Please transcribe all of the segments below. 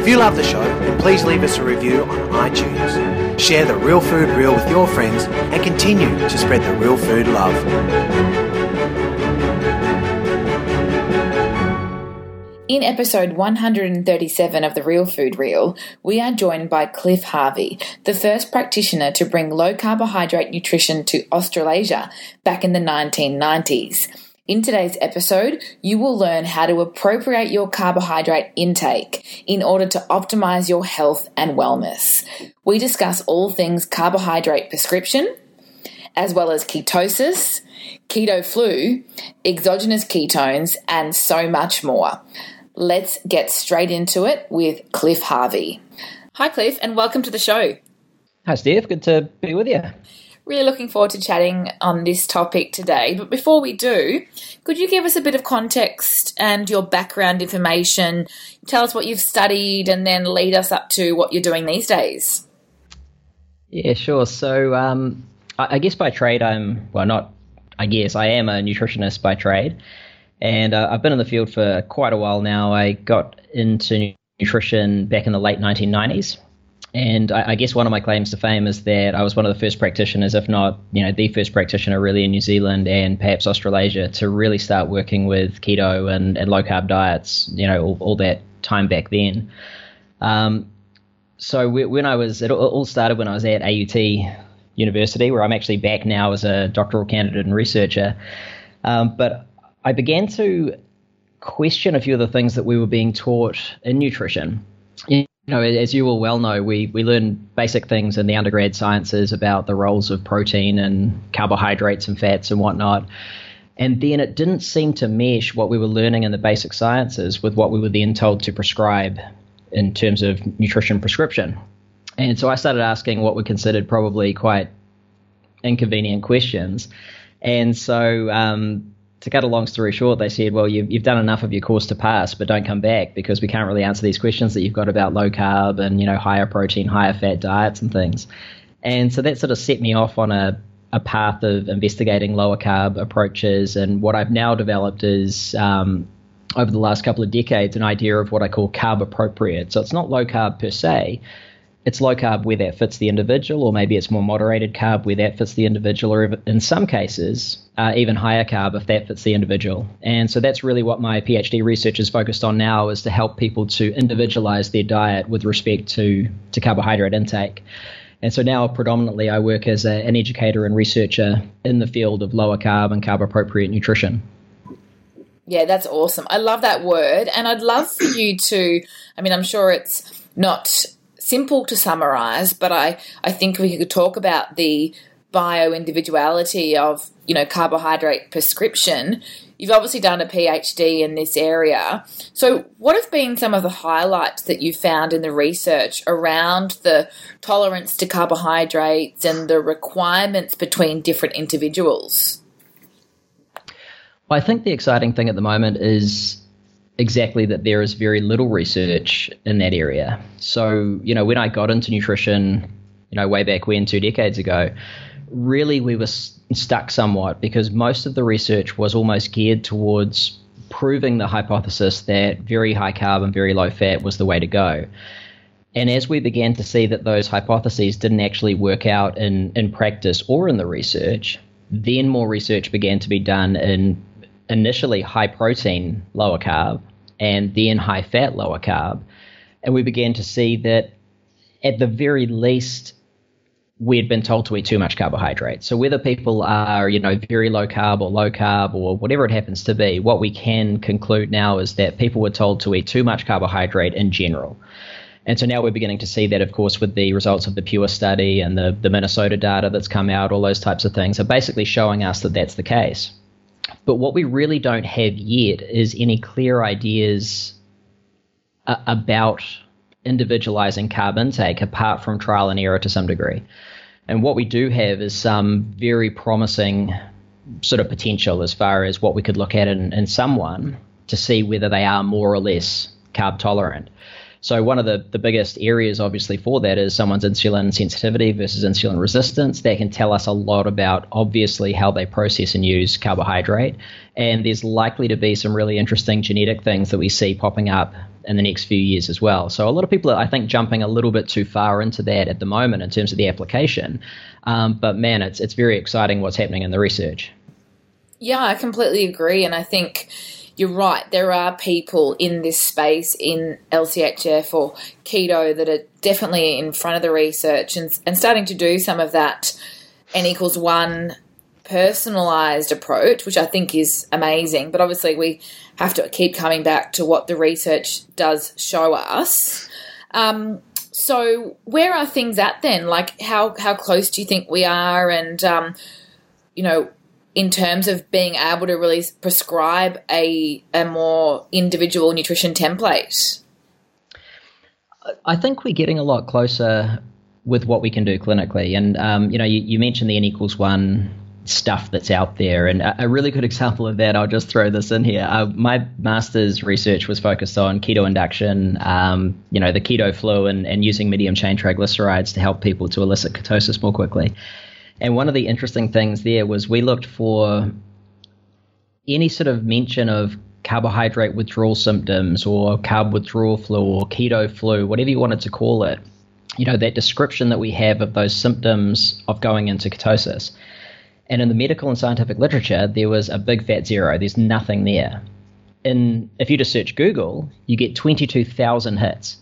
If you love the show, then please leave us a review on iTunes. Share the Real Food Reel with your friends and continue to spread the real food love. In episode 137 of the Real Food Reel, we are joined by Cliff Harvey, the first practitioner to bring low carbohydrate nutrition to Australasia back in the 1990s. In today's episode, you will learn how to appropriate your carbohydrate intake in order to optimize your health and wellness. We discuss all things carbohydrate prescription, as well as ketosis, keto flu, exogenous ketones, and so much more. Let's get straight into it with Cliff Harvey. Hi, Cliff, and welcome to the show. Hi, Steph. Good to be with you. Really looking forward to chatting on this topic today. But before we do, could you give us a bit of context and your background information? Tell us what you've studied and then lead us up to what you're doing these days. Yeah, sure. So, um, I, I guess by trade, I'm, well, not, I guess, I am a nutritionist by trade. And uh, I've been in the field for quite a while now. I got into nutrition back in the late 1990s. And I, I, guess one of my claims to fame is that I was one of the first practitioners, if not, you know, the first practitioner really in New Zealand and perhaps Australasia to really start working with keto and, and low carb diets, you know, all, all that time back then. Um, so we, when I was, it all started when I was at AUT University, where I'm actually back now as a doctoral candidate and researcher. Um, but I began to question a few of the things that we were being taught in nutrition. Know, as you will well know, we, we learn basic things in the undergrad sciences about the roles of protein and carbohydrates and fats and whatnot. And then it didn't seem to mesh what we were learning in the basic sciences with what we were then told to prescribe in terms of nutrition prescription. And so I started asking what were considered probably quite inconvenient questions. And so um, to cut a long story short, they said, well, you've, you've done enough of your course to pass, but don't come back because we can't really answer these questions that you've got about low carb and, you know, higher protein, higher fat diets and things. And so that sort of set me off on a, a path of investigating lower carb approaches. And what I've now developed is, um, over the last couple of decades, an idea of what I call carb appropriate. So it's not low carb per se, it's low carb where that fits the individual, or maybe it's more moderated carb where that fits the individual, or in some cases, uh, even higher carb if that fits the individual. And so that's really what my PhD research is focused on now is to help people to individualize their diet with respect to, to carbohydrate intake. And so now predominantly I work as a, an educator and researcher in the field of lower carb and carb appropriate nutrition. Yeah, that's awesome. I love that word. And I'd love for you to, I mean, I'm sure it's not simple to summarize, but I, I think we could talk about the bio individuality of, you know, carbohydrate prescription. You've obviously done a PhD in this area. So, what have been some of the highlights that you found in the research around the tolerance to carbohydrates and the requirements between different individuals? Well, I think the exciting thing at the moment is exactly that there is very little research in that area. So, you know, when I got into nutrition, you know, way back when, two decades ago, really we were stuck somewhat because most of the research was almost geared towards proving the hypothesis that very high carb and very low fat was the way to go. And as we began to see that those hypotheses didn't actually work out in, in practice or in the research, then more research began to be done in initially high protein, lower carb, and then high fat, lower carb. And we began to see that at the very least, we had been told to eat too much carbohydrate. So whether people are, you know, very low carb or low carb or whatever it happens to be, what we can conclude now is that people were told to eat too much carbohydrate in general. And so now we're beginning to see that, of course, with the results of the Pure study and the, the Minnesota data that's come out, all those types of things are basically showing us that that's the case. But what we really don't have yet is any clear ideas uh, about individualizing carb intake apart from trial and error to some degree. And what we do have is some very promising sort of potential as far as what we could look at in, in someone to see whether they are more or less carb tolerant. So one of the, the biggest areas obviously for that is someone's insulin sensitivity versus insulin resistance. That can tell us a lot about obviously how they process and use carbohydrate. And there's likely to be some really interesting genetic things that we see popping up in the next few years as well. So a lot of people are, I think, jumping a little bit too far into that at the moment in terms of the application. Um, but man, it's it's very exciting what's happening in the research. Yeah, I completely agree, and I think you're right. There are people in this space in LCHF or keto that are definitely in front of the research and, and starting to do some of that n equals one personalized approach, which I think is amazing. But obviously, we have to keep coming back to what the research does show us. Um, so, where are things at then? Like, how how close do you think we are? And um, you know, in terms of being able to really prescribe a, a more individual nutrition template? I think we're getting a lot closer with what we can do clinically. And, um, you know, you, you, mentioned the N equals one stuff that's out there. And a, a, really good example of that, I'll just throw this in here. Uh, my master's research was focused on keto induction, um, you know, the keto flu and, and using medium chain triglycerides to help people to elicit ketosis more quickly. And one of the interesting things there was we looked for any sort of mention of carbohydrate withdrawal symptoms or carb withdrawal flu or keto flu, whatever you wanted to call it. You know, that description that we have of those symptoms of going into ketosis. And in the medical and scientific literature, there was a big fat zero. There's nothing there. In if you just search Google, you get 22,000 hits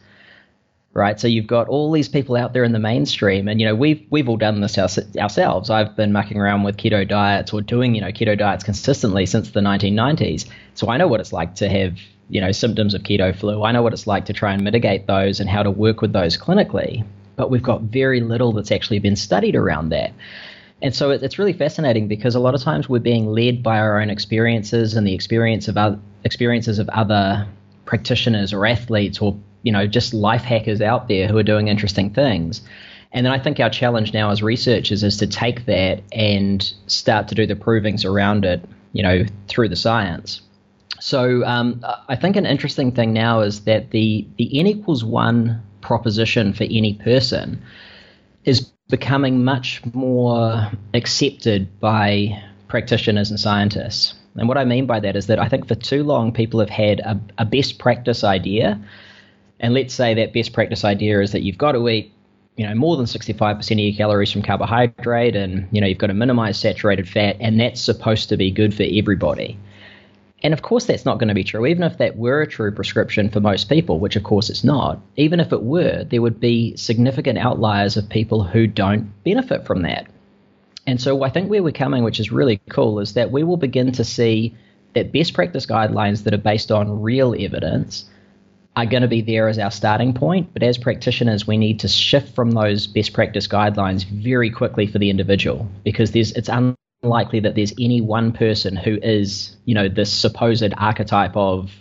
right? So you've got all these people out there in the mainstream, and you know we've we've all done this ourselves. I've been mucking around with keto diets or doing you know keto diets consistently since the 1990s, so I know what it's like to have you know symptoms of keto flu. I know what it's like to try and mitigate those and how to work with those clinically. But we've got very little that's actually been studied around that. And so it's really fascinating because a lot of times we're being led by our own experiences and the experience of other, experiences of other practitioners or athletes or you know just life hackers out there who are doing interesting things. And then I think our challenge now as researchers is to take that and start to do the provings around it, you know, through the science. So um, I think an interesting thing now is that the the n equals one proposition for any person is becoming much more accepted by practitioners and scientists. And what I mean by that is that I think for too long people have had a, a best practice idea and let's say that best practice idea is that you've got to eat you know more than 65% of your calories from carbohydrate and you know you've got to minimize saturated fat and that's supposed to be good for everybody. And of course that's not going to be true. Even if that were a true prescription for most people which of course it's not even if it were there would be significant outliers of people who don't benefit from that. And so i think where we're coming which is really cool is that we will begin to see that best practice guidelines that are based on real evidence are going to be there as our starting point. But as practitioners, we need to shift from those best practice guidelines very quickly for the individual because there's it's unlikely that there's any one person who is, you know, this supposed archetype of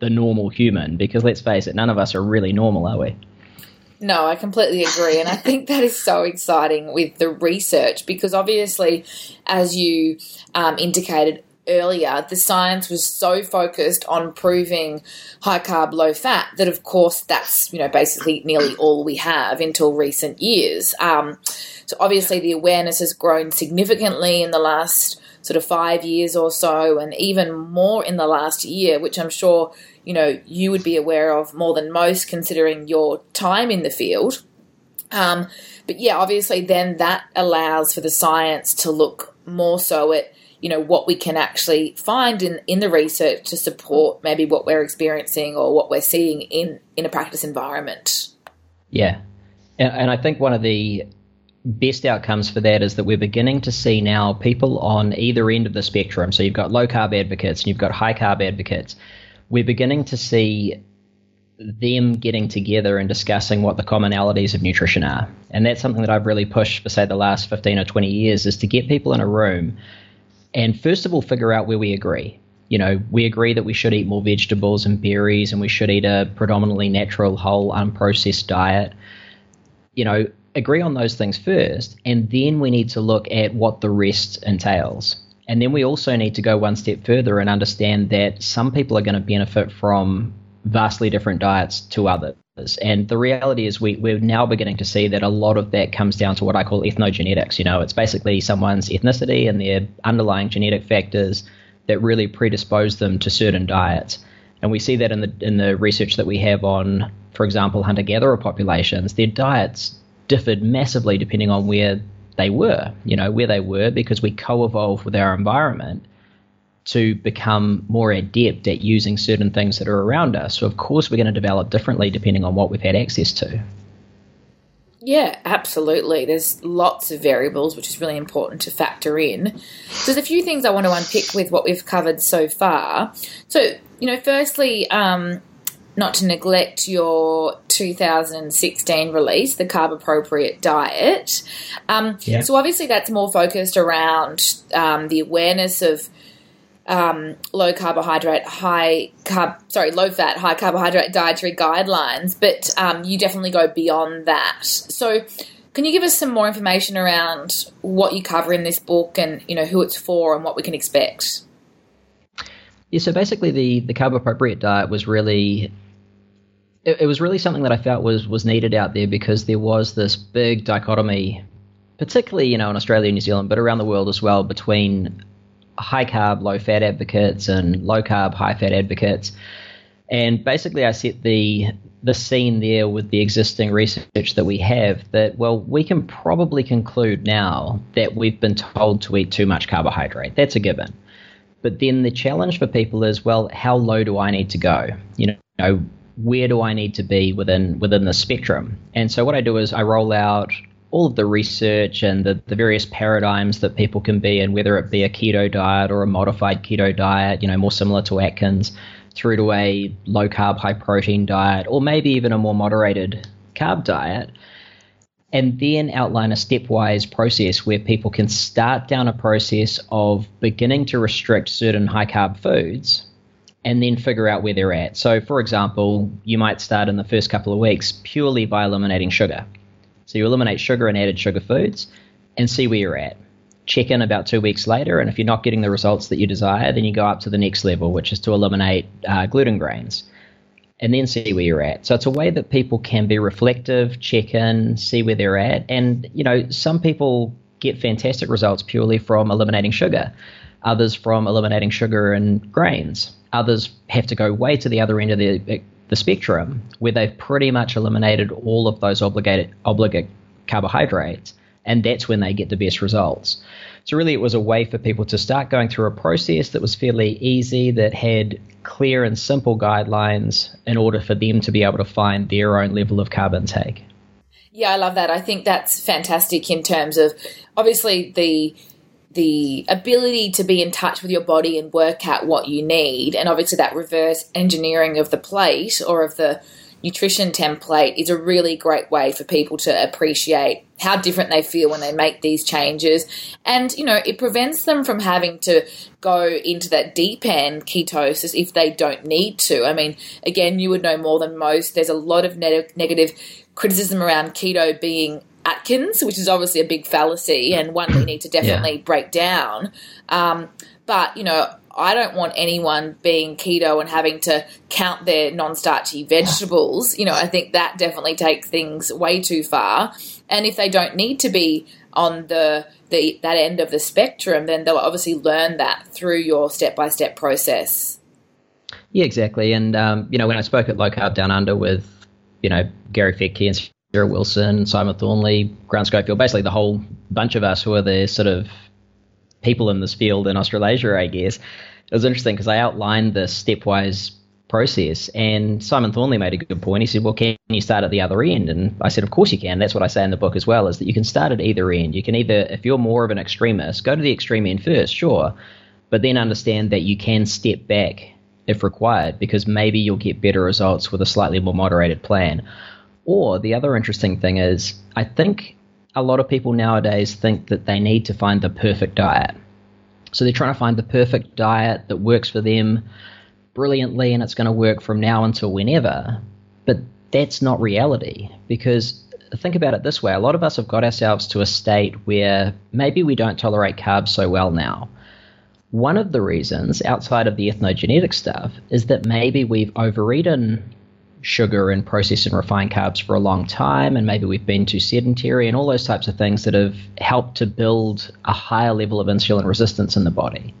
the normal human. Because let's face it, none of us are really normal, are we? No, I completely agree. And I think that is so exciting with the research because obviously, as you um, indicated, earlier, the science was so focused on proving high carb, low fat that, of course, that's you know basically nearly all we have until recent years. Um, so obviously, the awareness has grown significantly in the last sort of five years or so, and even more in the last year, which I'm sure you know you would be aware of more than most, considering your time in the field. Um, but yeah, obviously, then that allows for the science to look more so at you know what we can actually find in in the research to support maybe what we're experiencing or what we're seeing in in a practice environment. Yeah. And, and i think one of the best outcomes for that is that we're beginning to see now people on either end of the spectrum. So you've got low carb advocates and you've got high carb advocates. We're beginning to see them getting together and discussing what the commonalities of nutrition are. And that's something that I've really pushed for, say, the last 15 or 20 years is to get people in a room and first of all figure out where we agree. you know, we agree that we should eat more vegetables and berries and we should eat a predominantly natural, whole, unprocessed diet. You know, agree on those things first, and then we need to look at what the rest entails. And then we also need to go one step further and understand that some people are going to benefit from vastly different diets to others. And the reality is, we, we're now beginning to see that a lot of that comes down to what I call ethnogenetics. You know, it's basically someone's ethnicity and their underlying genetic factors that really predispose them to certain diets. And we see that in the in the research that we have on, for example, hunter gatherer populations. Their diets differed massively depending on where they were, you know, where they were because we co-evolved with our environment to become more adept at using certain things that are around us. So of course we're going to develop differently depending on what we've had access to. Yeah, absolutely. There's lots of variables, which is really important to factor in. So there's a few things I want to unpick with what we've covered so far. So, you know, firstly, um, not to neglect your 2016 release, the Carb Appropriate Diet. Um, yeah. So obviously, that's more focused around um, the awareness of um, low carbohydrate, high carb, sorry, low fat, high carbohydrate dietary guidelines, but um, you definitely go beyond that. So, can you give us some more information around what you cover in this book and you know who it's for and what we can expect? Yeah, so basically, the the carb appropriate diet was really it, it was really something that I felt was was needed out there because there was this big dichotomy, particularly you know in Australia and New Zealand, but around the world as well, between high carb, low fat advocates and low carb, high fat advocates. And basically, I set the the scene there with the existing research that we have that well, we can probably conclude now that we've been told to eat too much carbohydrate. That's a given. But then the challenge for people is well, how low do I need to go? You know, where do I need to be within within the spectrum? And so what I do is I roll out all of the research and the, the various paradigms that people can be in, whether it be a keto diet or a modified keto diet, you know, more similar to Atkins, through to a low carb, high protein diet, or maybe even a more moderated carb diet, and then outline a stepwise process where people can start down a process of beginning to restrict certain high carb foods and then figure out where they're at. So, for example, you might start in the first couple of weeks purely by eliminating sugar. So you eliminate sugar and added sugar foods and see where you're at. Check in about two weeks later, and if you're not getting the results that you desire, then you go up to the next level, which is to eliminate uh, gluten grains, and then see where you're at. So it's a way that people can be reflective, check in, see where they're at, and you know some people get fantastic results purely from eliminating sugar, others from eliminating sugar and grains, others have to go way to the other end of the the spectrum where they've pretty much eliminated all of those obligated obligate carbohydrates and that's when they get the best results. So really it was a way for people to start going through a process that was fairly easy that had clear and simple guidelines in order for them to be able to find their own level of carb intake. Yeah, I love that. I think that's fantastic in terms of obviously the the ability to be in touch with your body and work out what you need. And obviously, that reverse engineering of the plate or of the nutrition template is a really great way for people to appreciate how different they feel when they make these changes. And, you know, it prevents them from having to go into that deep end ketosis if they don't need to. I mean, again, you would know more than most. There's a lot of ne- negative criticism around keto being Atkins, which is obviously a big fallacy and one we need to definitely yeah. break down. Um, but, you know, I don't want anyone being keto and having to count their non starchy vegetables. You know, I think that definitely takes things way too far. And if they don't need to be on the, the that end of the spectrum, then they'll obviously learn that through your step by step process. Yeah, exactly. And um, you know, when I spoke at Low Carb Down Under with you know Gary Fettke and Sarah Wilson, Simon Thornley, Grant Schofield, basically the whole bunch of us who are the sort of people in this field in Australasia, I guess. It was interesting because I outlined the stepwise process, and Simon Thornley made a good point. He said, "Well, can you start at the other end?" And I said, "Of course you can. That's what I say in the book as well. Is that you can start at either end. You can either, if you're more of an extremist, go to the extreme end first, sure, but then understand that you can step back if required because maybe you'll get better results with a slightly more moderated plan." Or the other interesting thing is, I think a lot of people nowadays think that they need to find the perfect diet. So they're trying to find the perfect diet that works for them brilliantly and it's going to work from now until whenever. But that's not reality because think about it this way a lot of us have got ourselves to a state where maybe we don't tolerate carbs so well now. One of the reasons, outside of the ethnogenetic stuff, is that maybe we've overeaten sugar and processed and refined carbs for a long time, and maybe we've been too sedentary, and all those types of things that have helped to build a higher level of insulin resistance in the body.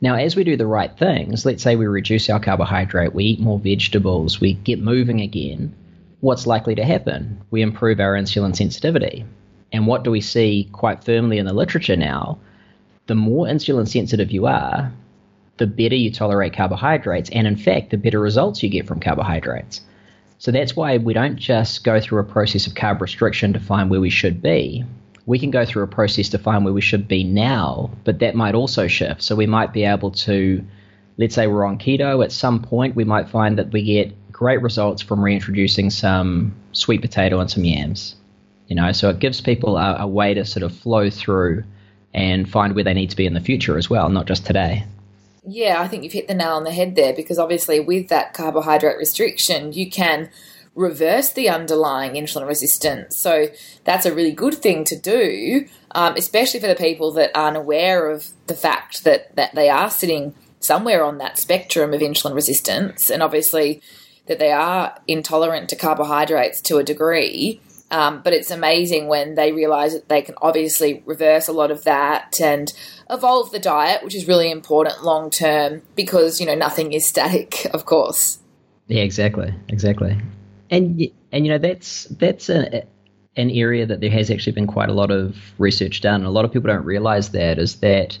Now, as we do the right things, let's say we reduce our carbohydrate, we eat more vegetables, we get moving again, what's likely to happen? We improve our insulin sensitivity. And what do we see quite firmly in the literature now? The more insulin sensitive you are, the better you tolerate carbohydrates, and in fact, the better results you get from carbohydrates. So that's why we don't just go through a process of carb restriction to find where we should be. We can go through a process to find where we should be now, but that might also shift. So we might be able to, let's say we're on keto, at some point we might find that we get great results from reintroducing some sweet potato and some yams. You know, so it gives people a, a way to sort of flow through and find where they need to be in the future as well, not just today. Yeah, I think you've hit the nail on the head there because obviously, with that carbohydrate restriction, you can reverse the underlying insulin resistance. So, that's a really good thing to do, um, especially for the people that aren't aware of the fact that, that they are sitting somewhere on that spectrum of insulin resistance, and obviously that they are intolerant to carbohydrates to a degree. Um, but it's amazing when they realize that they can obviously reverse a lot of that and evolve the diet, which is really important long term because you know nothing is static, of course. Yeah, exactly, exactly. And and you know that's that's a, an area that there has actually been quite a lot of research done. A lot of people don't realize that is that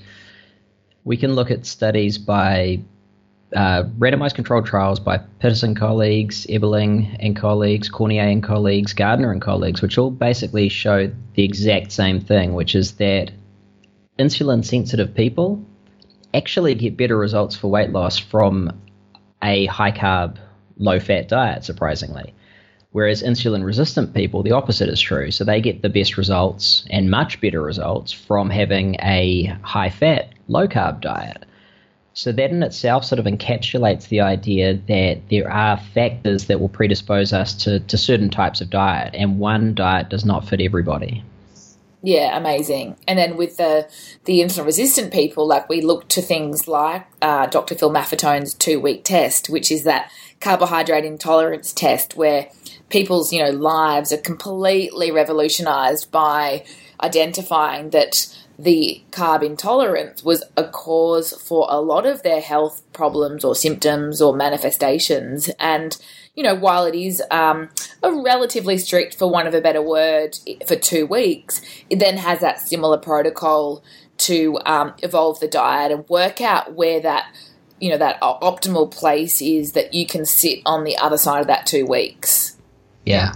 we can look at studies by uh, randomized controlled trials by Peterson colleagues, Ebbeling and colleagues, Cornier and colleagues, Gardner and colleagues, which all basically show the exact same thing, which is that insulin sensitive people actually get better results for weight loss from a high carb, low fat diet, surprisingly. Whereas insulin resistant people, the opposite is true. So they get the best results and much better results from having a high fat, low carb diet. So that in itself sort of encapsulates the idea that there are factors that will predispose us to, to certain types of diet, and one diet does not fit everybody. Yeah, amazing. And then with the the insulin resistant people, like we look to things like uh, Dr. Phil Maffetone's two week test, which is that carbohydrate intolerance test, where people's you know lives are completely revolutionized by identifying that the carb intolerance was a cause for a lot of their health problems or symptoms or manifestations. And, you know, while it is um, a relatively strict, for want of a better word, for two weeks, it then has that similar protocol to um, evolve the diet and work out where that you know that optimal place is that you can sit on the other side of that two weeks. Yeah.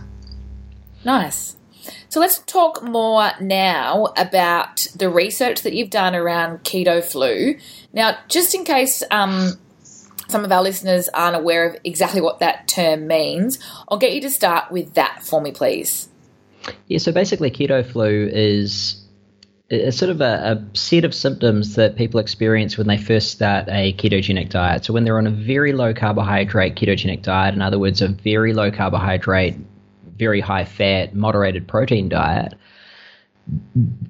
Nice. So let's talk more now about the research that you've done around keto flu. Now, just in case um, some of our listeners aren't aware of exactly what that term means, I'll get you to start with that for me, please. Yeah, so basically, keto flu is a sort of a, a, set of symptoms that people experience when they first start a ketogenic diet. So when they're on a very low carbohydrate ketogenic diet, in other words, a very low carbohydrate very high fat, moderated protein diet,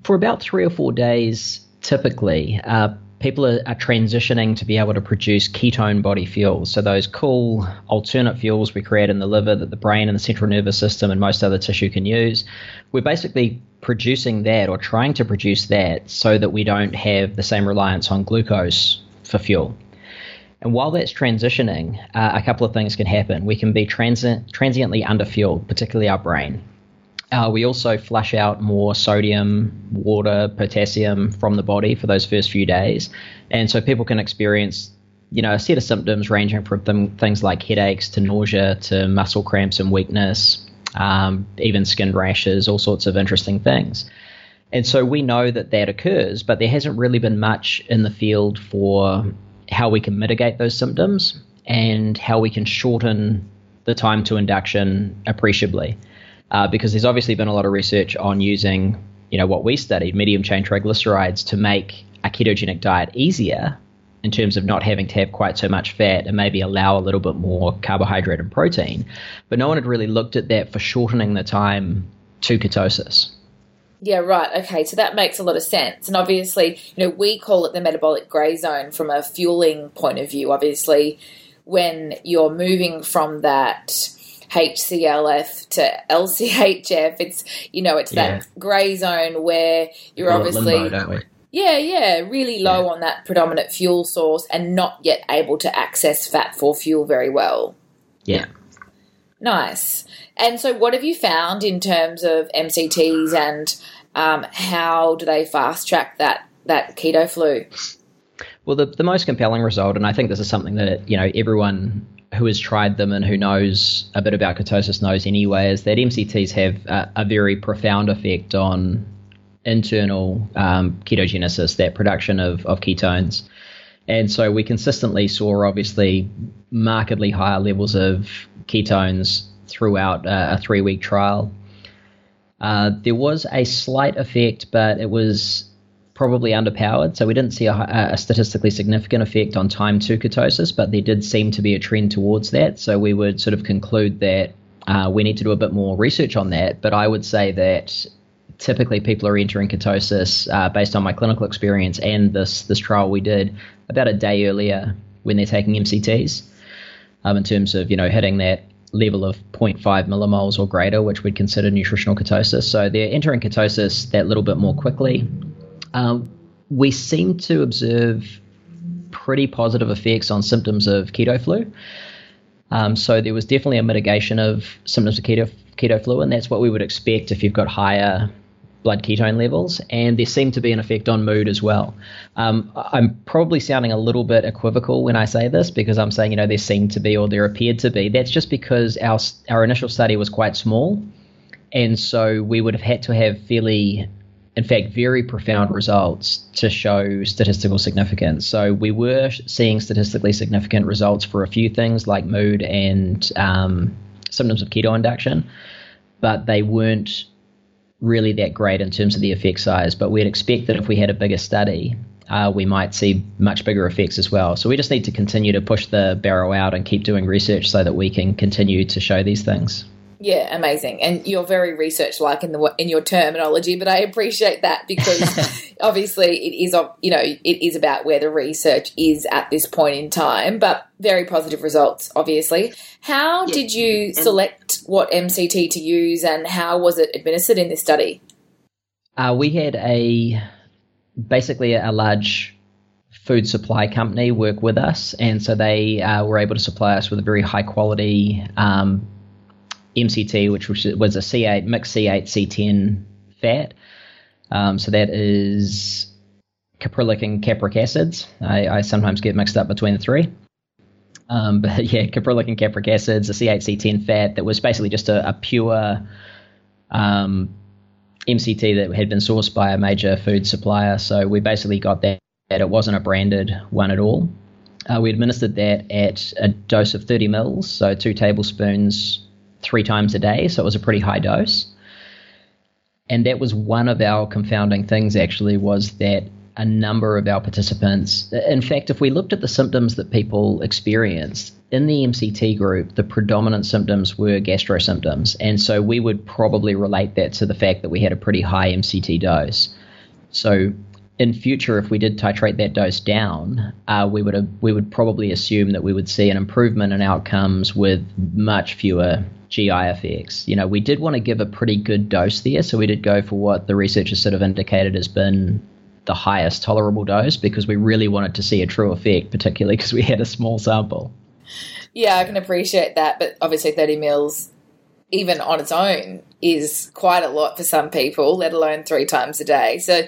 for about three or four days, typically, uh, people are, are, transitioning to be able to produce ketone body fuels. So, those cool alternate fuels we create in the liver that the brain and the central nervous system and most other tissue can use, we're basically producing that or trying to produce that so that we don't have the same reliance on glucose for fuel. And while that's transitioning, uh, a couple of things can happen. We can be transi- transiently underfueled, particularly our brain. Uh, we also flush out more sodium, water, potassium from the body for those first few days. And so people can experience, you know, a set of symptoms ranging from them, things like headaches to nausea to muscle cramps and weakness, um, even skin rashes, all sorts of interesting things. And so we know that that occurs, but there hasn't really been much in the field for how we can mitigate those symptoms and how we can shorten the time to induction appreciably. Uh, because there's obviously been a lot of research on using, you know, what we studied, medium chain triglycerides, to make a ketogenic diet easier in terms of not having to have quite so much fat and maybe allow a little bit more carbohydrate and protein. But no one had really looked at that for shortening the time to ketosis. Yeah, right. Okay, so that makes a lot of sense. And obviously, you know, we call it the metabolic grey zone from a fueling point of view. Obviously, when you're moving from that HCLF to LCHF, it's you know, it's yeah. that grey zone where you're obviously limbo, yeah, yeah, really low yeah. on that predominant fuel source and not yet able to access fat for fuel very well. Yeah. Nice. And so, what have you found in terms of MCTs and um, how do they fast track that that keto flu? Well, the the most compelling result, and I think this is something that you know everyone who has tried them and who knows a bit about ketosis knows anyway, is that MCTs have a, a very profound effect on internal um, ketogenesis, that production of, of ketones. And so we consistently saw, obviously, markedly higher levels of ketones throughout uh, a three week trial. Uh, there was a slight effect, but it was probably underpowered. So we didn't see a, a, statistically significant effect on time to ketosis, but there did seem to be a trend towards that. So we would sort of conclude that uh, we need to do a bit more research on that. But I would say that typically people are entering ketosis uh, based on my clinical experience and this this trial we did about a day earlier when they're taking MCTs um, in terms of you know hitting that level of 0.5 millimoles or greater, which we'd consider nutritional ketosis. So they're entering ketosis that little bit more quickly. Um, we seem to observe pretty positive effects on symptoms of keto flu. Um, so there was definitely a mitigation of symptoms of keto keto flu, and that's what we would expect if you've got higher blood ketone levels, and there seemed to be an effect on mood as well. Um, I'm probably sounding a little bit equivocal when I say this because I'm saying, you know, there seemed to be or there appeared to be. That's just because our our initial study was quite small, and so we would have had to have fairly in fact, very profound results to show statistical significance. So we were seeing statistically significant results for a few things like mood and um, symptoms of keto induction, but they weren't really that great in terms of the effect size, but we'd expect that if we had a bigger study, uh, we might see much bigger effects as well. So we just need to continue to push the barrel out and keep doing research so that we can continue to show these things. Yeah, amazing. And you're very research like in the in your terminology, but I appreciate that because obviously it is you know it is about where the research is at this point in time, but very positive results obviously. How yeah. did you select what MCT to use and how was it administered in this study? Uh, we had a basically a large food supply company work with us, and so they uh, were able to supply us with a very high quality um, MCT, which was a C8 mixed C8 C10 fat. Um, so that is caprylic and capric acids. I, I, sometimes get mixed up between the three. Um, but yeah, caprylic and capric acids, a C8 C10 fat that was basically just a, a pure um, MCT that had been sourced by a major food supplier. So we basically got that. that it wasn't a branded one at all. Uh, we administered that at a dose of 30 mils, so two tablespoons three times a day, so it was a pretty high dose. And that was one of our confounding things, actually, was that a number of our participants, in fact, if we looked at the symptoms that people experienced in the MCT group, the predominant symptoms were gastro symptoms. And so we would probably relate that to the fact that we had a pretty high MCT dose. So in future, if we did titrate that dose down, uh, we would have, we would probably assume that we would see an improvement in outcomes with much fewer GI effects. You know, we did want to give a pretty good dose there, so we did go for what the researchers sort of indicated has been the highest tolerable dose because we really wanted to see a true effect, particularly because we had a small sample. Yeah, I can appreciate that, but obviously 30 mils, even on its own, is quite a lot for some people, let alone three times a day. So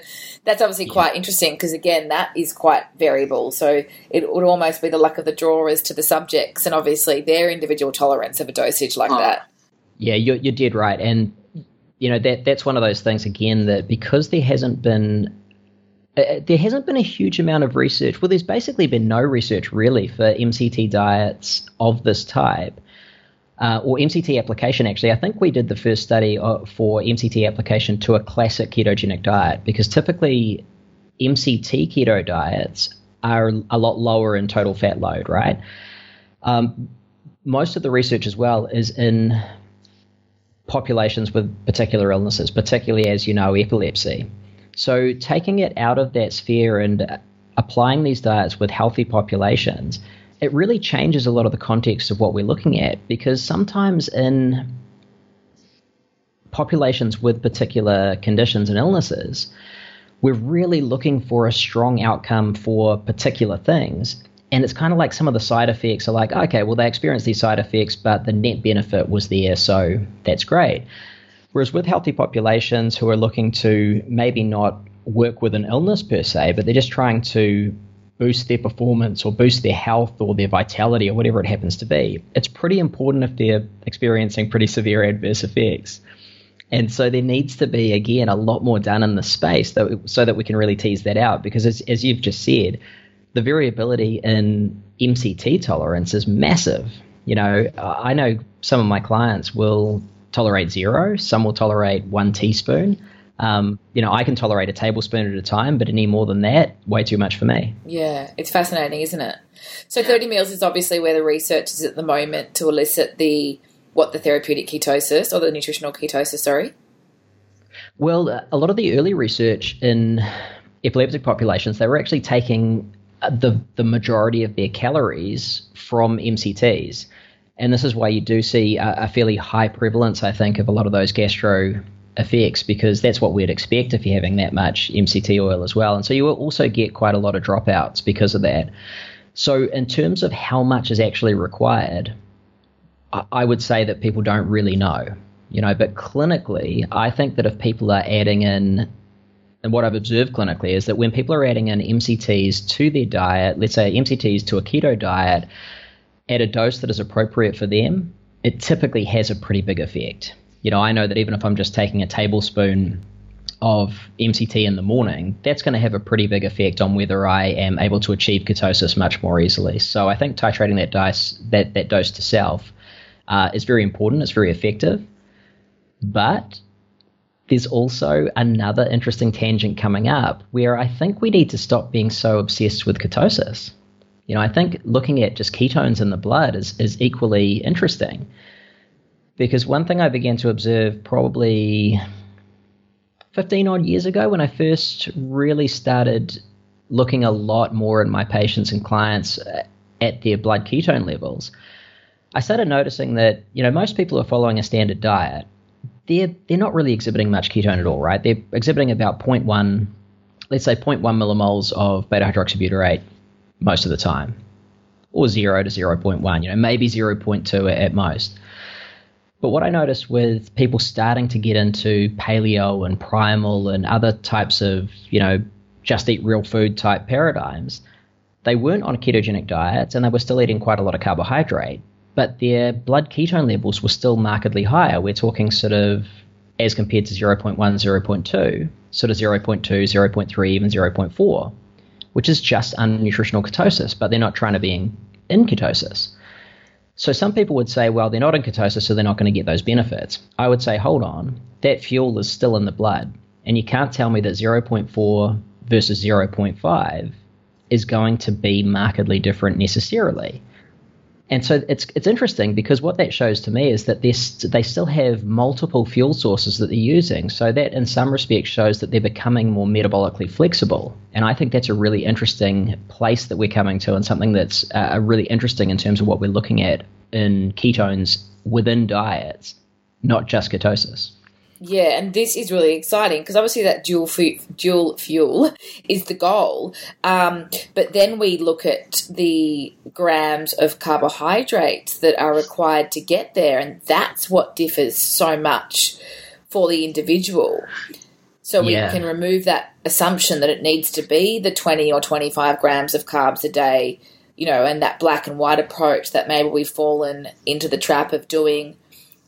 that's obviously quite interesting because, again, that is quite variable. So it would almost be the luck of the draw as to the subjects and obviously their individual tolerance of a dosage like oh. that. Yeah, you're, you're dead right. And, you know, that that's one of those things, again, that because there hasn't been uh, there hasn't been a huge amount of research. Well, there's basically been no research really for MCT diets of this type uh, or MCT application, actually, I think we did the first study uh, for MCT application to a classic ketogenic diet because typically MCT keto diets are a lot lower in total fat load, right? Um, most of the research as well is in populations with particular illnesses, particularly as you know, epilepsy. So taking it out of that sphere and applying these diets with healthy populations, it really changes a lot of the context of what we're looking at because sometimes in populations with particular conditions and illnesses, we're really looking for a strong outcome for particular things. And it's kind of like some of the side effects are like, okay, well, they experienced these side effects, but the net benefit was there, so that's great. Whereas with healthy populations who are looking to maybe not work with an illness per se, but they're just trying to boost their performance or boost their health or their vitality or whatever it happens to be, it's pretty important if they're experiencing pretty severe adverse effects. And so there needs to be, again, a lot more done in the space so that we can really tease that out. Because as, as you've just said, the variability in MCT tolerance is massive. You know, I know some of my clients will tolerate zero, some will tolerate one teaspoon. Um, you know, I can tolerate a tablespoon at a time, but any more than that, way too much for me. Yeah, it's fascinating, isn't it? So, 30 mils is obviously where the research is at the moment to elicit the what the therapeutic ketosis or the nutritional ketosis, sorry? Well, a lot of the early research in epileptic populations, they were actually taking uh, the the majority of their calories from MCTs, and this is why you do see a, a fairly high prevalence, I think, of a lot of those gastro effects because that's what we'd expect if you're having that much MCT oil as well, and so you will also get quite a lot of dropouts because of that. So, in terms of how much is actually required, I would say that people don't really know, you know, but clinically, I think that if people are adding in, and what I've observed clinically is that when people are adding in MCTs to their diet, let's say MCTs to a keto diet, at a dose that is appropriate for them, it typically has a pretty big effect. You know, I know that even if I'm just taking a tablespoon of MCT in the morning, that's going to have a pretty big effect on whether I am able to achieve ketosis much more easily. So I think titrating that dose that, that dose to self uh, is very important. It's very effective. But there's also another interesting tangent coming up where I think we need to stop being so obsessed with ketosis. You know, I think looking at just ketones in the blood is, is equally interesting. Because one thing I began to observe probably 15 odd years ago when I first really started looking a lot more in my patients and clients uh, at their blood ketone levels I started noticing that you know most people who are following a standard diet, they're they're not really exhibiting much ketone at all, right? They're exhibiting about 0.1, let's say 0.1 millimoles of beta hydroxybutyrate most of the time, or zero to 0.1, you know, maybe 0.2 at most. But what I noticed with people starting to get into paleo and primal and other types of, you know, just eat real food type paradigms, they weren't on ketogenic diets and they were still eating quite a lot of carbohydrate but their blood ketone levels were still markedly higher. We're talking sort of as compared to 0.1, 0.2, sort of 0.2, 0.3, even 0.4, which is just unnutritional ketosis, but they're not trying to be in, in ketosis. So some people would say, well, they're not in ketosis, so they're not going to get those benefits. I would say, hold on, that fuel is still in the blood, and you can't tell me that 0.4 versus 0.5 is going to be markedly different necessarily. And so it's it's interesting because what that shows to me is that they they still have multiple fuel sources that they're using. So that in some respects shows that they're becoming more metabolically flexible. And I think that's a really interesting place that we're coming to, and something that's uh, really interesting in terms of what we're looking at in ketones within diets, not just ketosis. Yeah, and this is really exciting because obviously that dual fu- dual fuel is the goal. Um, but then we look at the grams of carbohydrates that are required to get there, and that's what differs so much for the individual. So we yeah. can remove that assumption that it needs to be the 20 or 25 grams of carbs a day, you know, and that black and white approach that maybe we've fallen into the trap of doing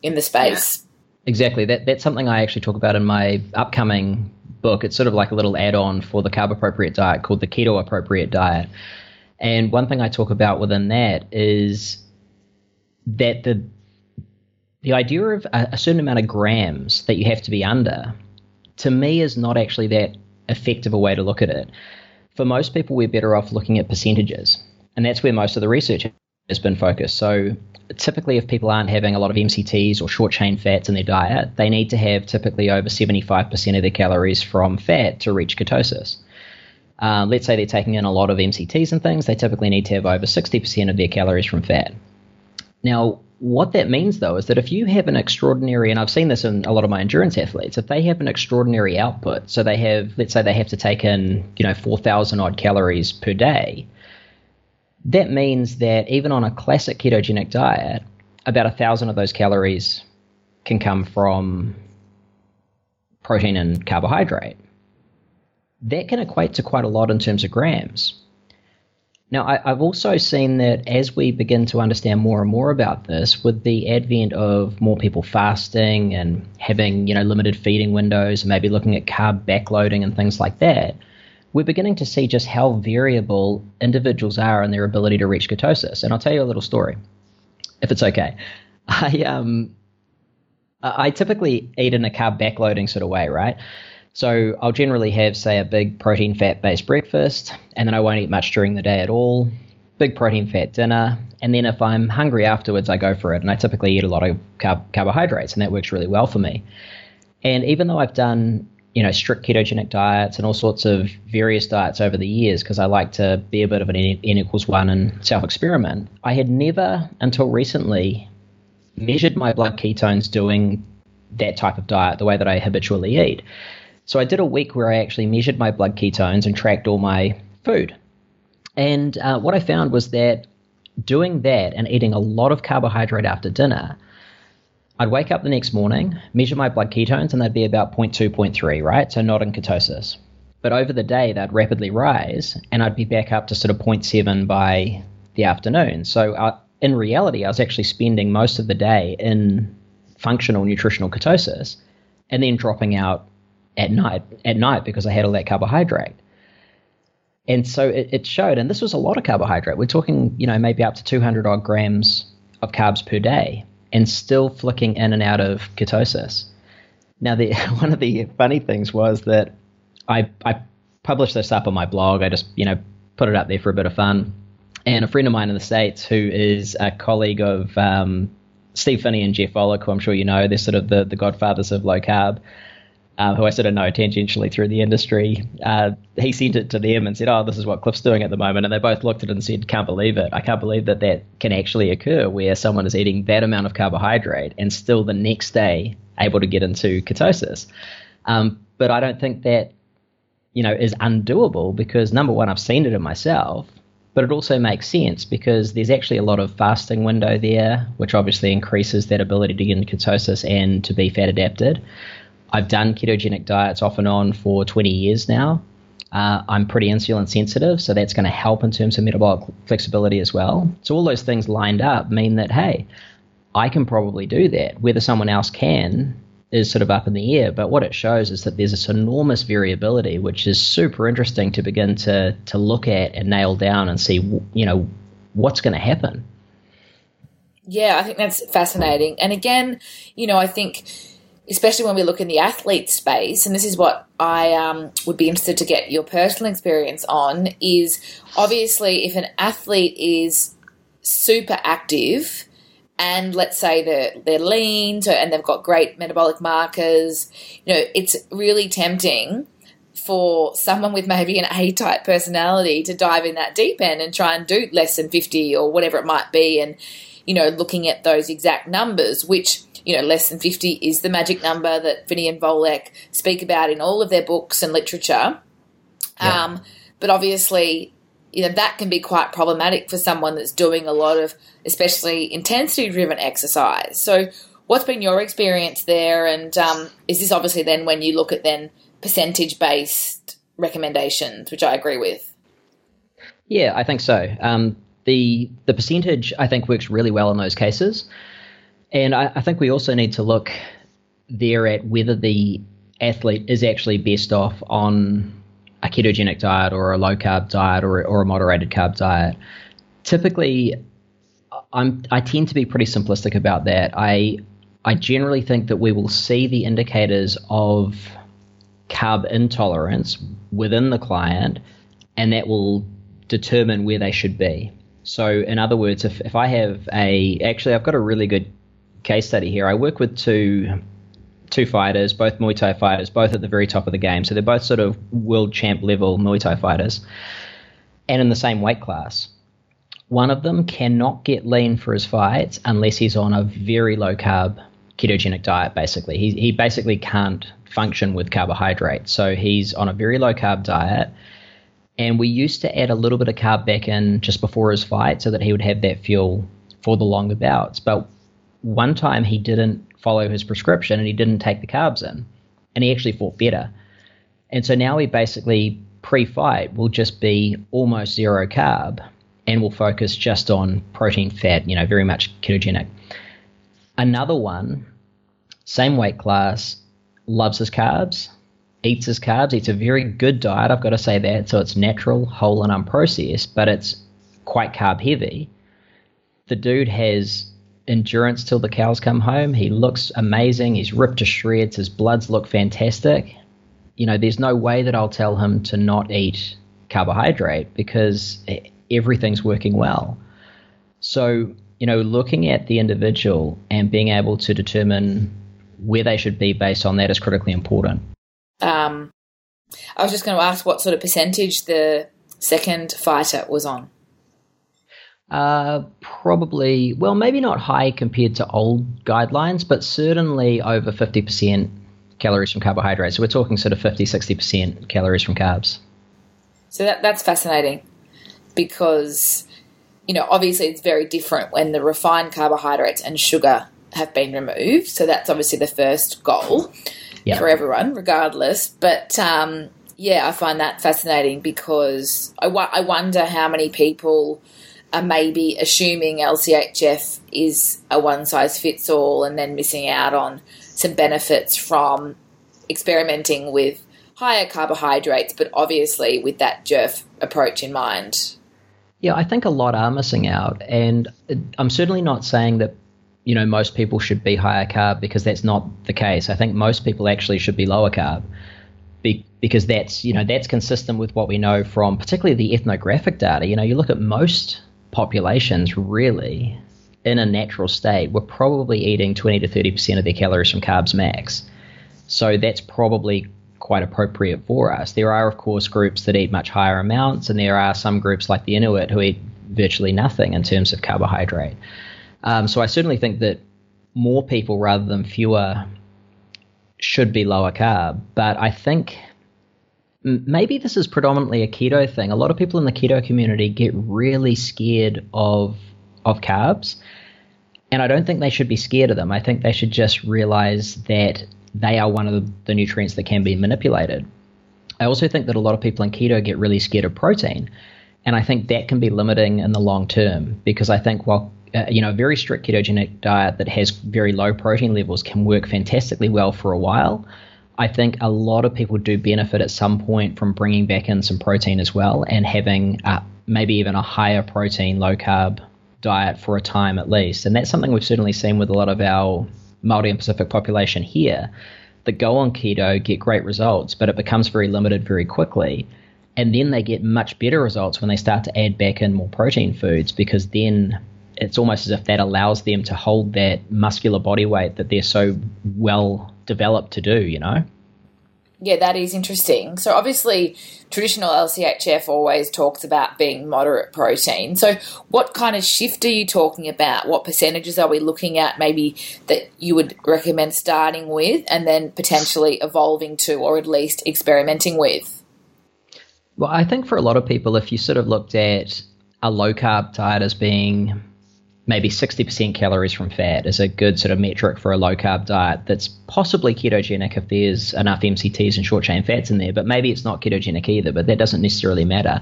in the space. Yeah Exactly. That that's something I actually talk about in my upcoming book. It's sort of like a little add-on for the carb appropriate diet called the keto appropriate diet. And one thing I talk about within that is that the the idea of a, a certain amount of grams that you have to be under to me is not actually that effective a way to look at it. For most people, we're better off looking at percentages, and that's where most of the research has been focused. So typically, if people aren't having a lot of MCTs or short chain fats in their diet, they need to have typically over 75% of their calories from fat to reach ketosis. Um, let's say they're taking in a lot of MCTs and things, they typically need to have over 60% of their calories from fat. Now, what that means though is that if you have an extraordinary, and I've seen this in a lot of my endurance athletes, if they have an extraordinary output, so they have, let's say they have to take in, you know, 4,000 odd calories per day, that means that even on a classic ketogenic diet, about a thousand of those calories can come from protein and carbohydrate. That can equate to quite a lot in terms of grams. Now, I, have also seen that as we begin to understand more and more about this, with the advent of more people fasting and having you know limited feeding windows, maybe looking at carb backloading and things like that, we're beginning to see just how variable individuals are in their ability to reach ketosis. And I'll tell you a little story, if it's okay. I um, I typically eat in a carb backloading sort of way, right? So I'll generally have, say, a big protein fat based breakfast, and then I won't eat much during the day at all. Big protein fat dinner, and then if I'm hungry afterwards, I go for it. And I typically eat a lot of carb- carbohydrates, and that works really well for me. And even though I've done you know strict ketogenic diets and all sorts of various diets over the years because I like to be a bit of an N, N equals one and self experiment. I had never until recently measured my blood ketones doing that type of diet the way that I habitually eat. So I did a week where I actually measured my blood ketones and tracked all my food. And uh, what I found was that doing that and eating a lot of carbohydrate after dinner, I'd wake up the next morning, measure my blood ketones, and they'd be about 0.2, 0.3, right? So not in ketosis. But over the day, they'd rapidly rise, and I'd be back up to sort of 0.7 by the afternoon. So uh, in reality, I was actually spending most of the day in functional nutritional ketosis and then dropping out at night at night because I had all that carbohydrate. And so it, it, showed, and this was a lot of carbohydrate. We're talking, you know, maybe up to 200 odd grams of carbs per day, and still flicking in and out of ketosis. Now, the one of the funny things was that I I published this up on my blog. I just, you know, put it up there for a bit of fun. And a friend of mine in the states, who is a colleague of um, Steve Phinney and Jeff Volek, who I'm sure you know, they're sort of the the godfathers of low carb um, who I sort of know tangentially through the industry, uh, he sent it to them and said, "Oh, this is what Cliff's doing at the moment." And they both looked at it and said, "Can't believe it! I can't believe that that can actually occur, where someone is eating that amount of carbohydrate and still the next day able to get into ketosis." Um, but I don't think that you know is undoable because number one, I've seen it in myself, but it also makes sense because there's actually a lot of fasting window there, which obviously increases that ability to get into ketosis and to be fat adapted. I've done ketogenic diets off and on for 20 years now. Uh, I'm pretty insulin sensitive, so that's going to help in terms of metabolic flexibility as well. So all those things lined up mean that hey, I can probably do that. Whether someone else can is sort of up in the air, but what it shows is that there's this enormous variability, which is super interesting to begin to to look at and nail down and see, you know, what's going to happen. Yeah, I think that's fascinating. And again, you know, I think especially when we look in the athlete space, and this is what I um, would be interested to get your personal experience on, is obviously if an athlete is super active and let's say they're, they're lean so, and they've got great metabolic markers, you know, it's really tempting for someone with maybe an A type personality to dive in that deep end and try and do less than 50 or whatever it might be. And, you know, looking at those exact numbers, which you know, less than 50 is the magic number that Phinney and Volek speak about in all of their books and literature. Yeah. Um, but obviously, you know, that can be quite problematic for someone that's doing a lot of, especially intensity driven exercise. So, what's been your experience there? And um, is this obviously then when you look at then percentage based recommendations, which I agree with? Yeah, I think so. Um, the the percentage I think works really well in those cases. And I, I think we also need to look there at whether the athlete is actually best off on a ketogenic diet or a low carb diet or, or a moderated carb diet. Typically, I'm I tend to be pretty simplistic about that. I I generally think that we will see the indicators of carb intolerance within the client, and that will determine where they should be. So, in other words, if, if I have a actually, I've got a really good case study here. I work with two two fighters, both Muay Thai fighters, both at the very top of the game. So they're both sort of world champ level Muay Thai fighters, and in the same weight class. One of them cannot get lean for his fights unless he's on a very low carb ketogenic diet. Basically, he he basically can't function with carbohydrates. So he's on a very low carb diet. And we used to add a little bit of carb back in just before his fight so that he would have that fuel for the longer bouts. But one time he didn't follow his prescription and he didn't take the carbs in. And he actually fought better. And so now he basically pre fight will just be almost zero carb and will focus just on protein, fat, you know, very much ketogenic. Another one, same weight class, loves his carbs, eats his carbs, eats a very good diet, I've got to say that. So it's natural, whole, and unprocessed, but it's quite carb heavy. The dude has endurance till the cows come home. He looks amazing. He's ripped to shreds. His bloods look fantastic. You know, there's no way that I'll tell him to not eat carbohydrate because everything's working well. So, you know, looking at the individual and being able to determine where they should be based on that is critically important. Um, I was just going to ask what sort of percentage the second fighter was on. Uh, probably, well, maybe not high compared to old guidelines, but certainly over 50% calories from carbohydrates. So we're talking sort of 50, 60% calories from carbs. So that, that's fascinating because, you know, obviously it's very different when the refined carbohydrates and sugar have been removed. So that's obviously the first goal for everyone, regardless. But um, yeah, I find that fascinating because I, wa- I wonder how many people are maybe assuming LCHF is a one size fits all and then missing out on some benefits from experimenting with higher carbohydrates, but obviously with that JERF approach in mind. Yeah, I think a lot are missing out. And I'm certainly not saying that you know most people should be higher carb because that's not the case. I think most people actually should be lower carb be, because that's you know that's consistent with what we know from particularly the ethnographic data. You know, you look at most populations really in a natural state we're probably eating 20 to 30 percent of their calories from carbs max. So that's probably quite appropriate for us. There are of course groups that eat much higher amounts, and there are some groups like the Inuit who eat virtually nothing in terms of carbohydrate. Um, so I certainly think that more people rather than fewer should be lower carb. But I think maybe this is predominantly a keto thing. A lot of people in the keto community get really scared of of carbs. And I don't think they should be scared of them. I think they should just realize that they are one of the, nutrients that can be manipulated. I also think that a lot of people in keto get really scared of protein. And I think that can be limiting in the long term because I think while uh, you know, a very strict ketogenic diet that has very low protein levels can work fantastically well for a while. I think a lot of people do benefit at some point from bringing back in some protein as well and having uh, maybe even a higher protein, low carb diet for a time at least. And that's something we've certainly seen with a lot of our Māori and Pacific population here that go on keto get great results, but it becomes very limited very quickly. And then they get much better results when they start to add back in more protein foods because then it's almost as if that allows them to hold that muscular body weight that they're so well developed to do, you know? Yeah, that is interesting. So, obviously, traditional LCHF always talks about being moderate protein. So, what kind of shift are you talking about? What percentages are we looking at, maybe that you would recommend starting with and then potentially evolving to or at least experimenting with? Well, I think for a lot of people, if you sort of looked at a low carb diet as being maybe 60% calories from fat is a good sort of metric for a low carb diet that's possibly ketogenic if there's enough MCTs and short chain fats in there, but maybe it's not ketogenic either, but that doesn't necessarily matter.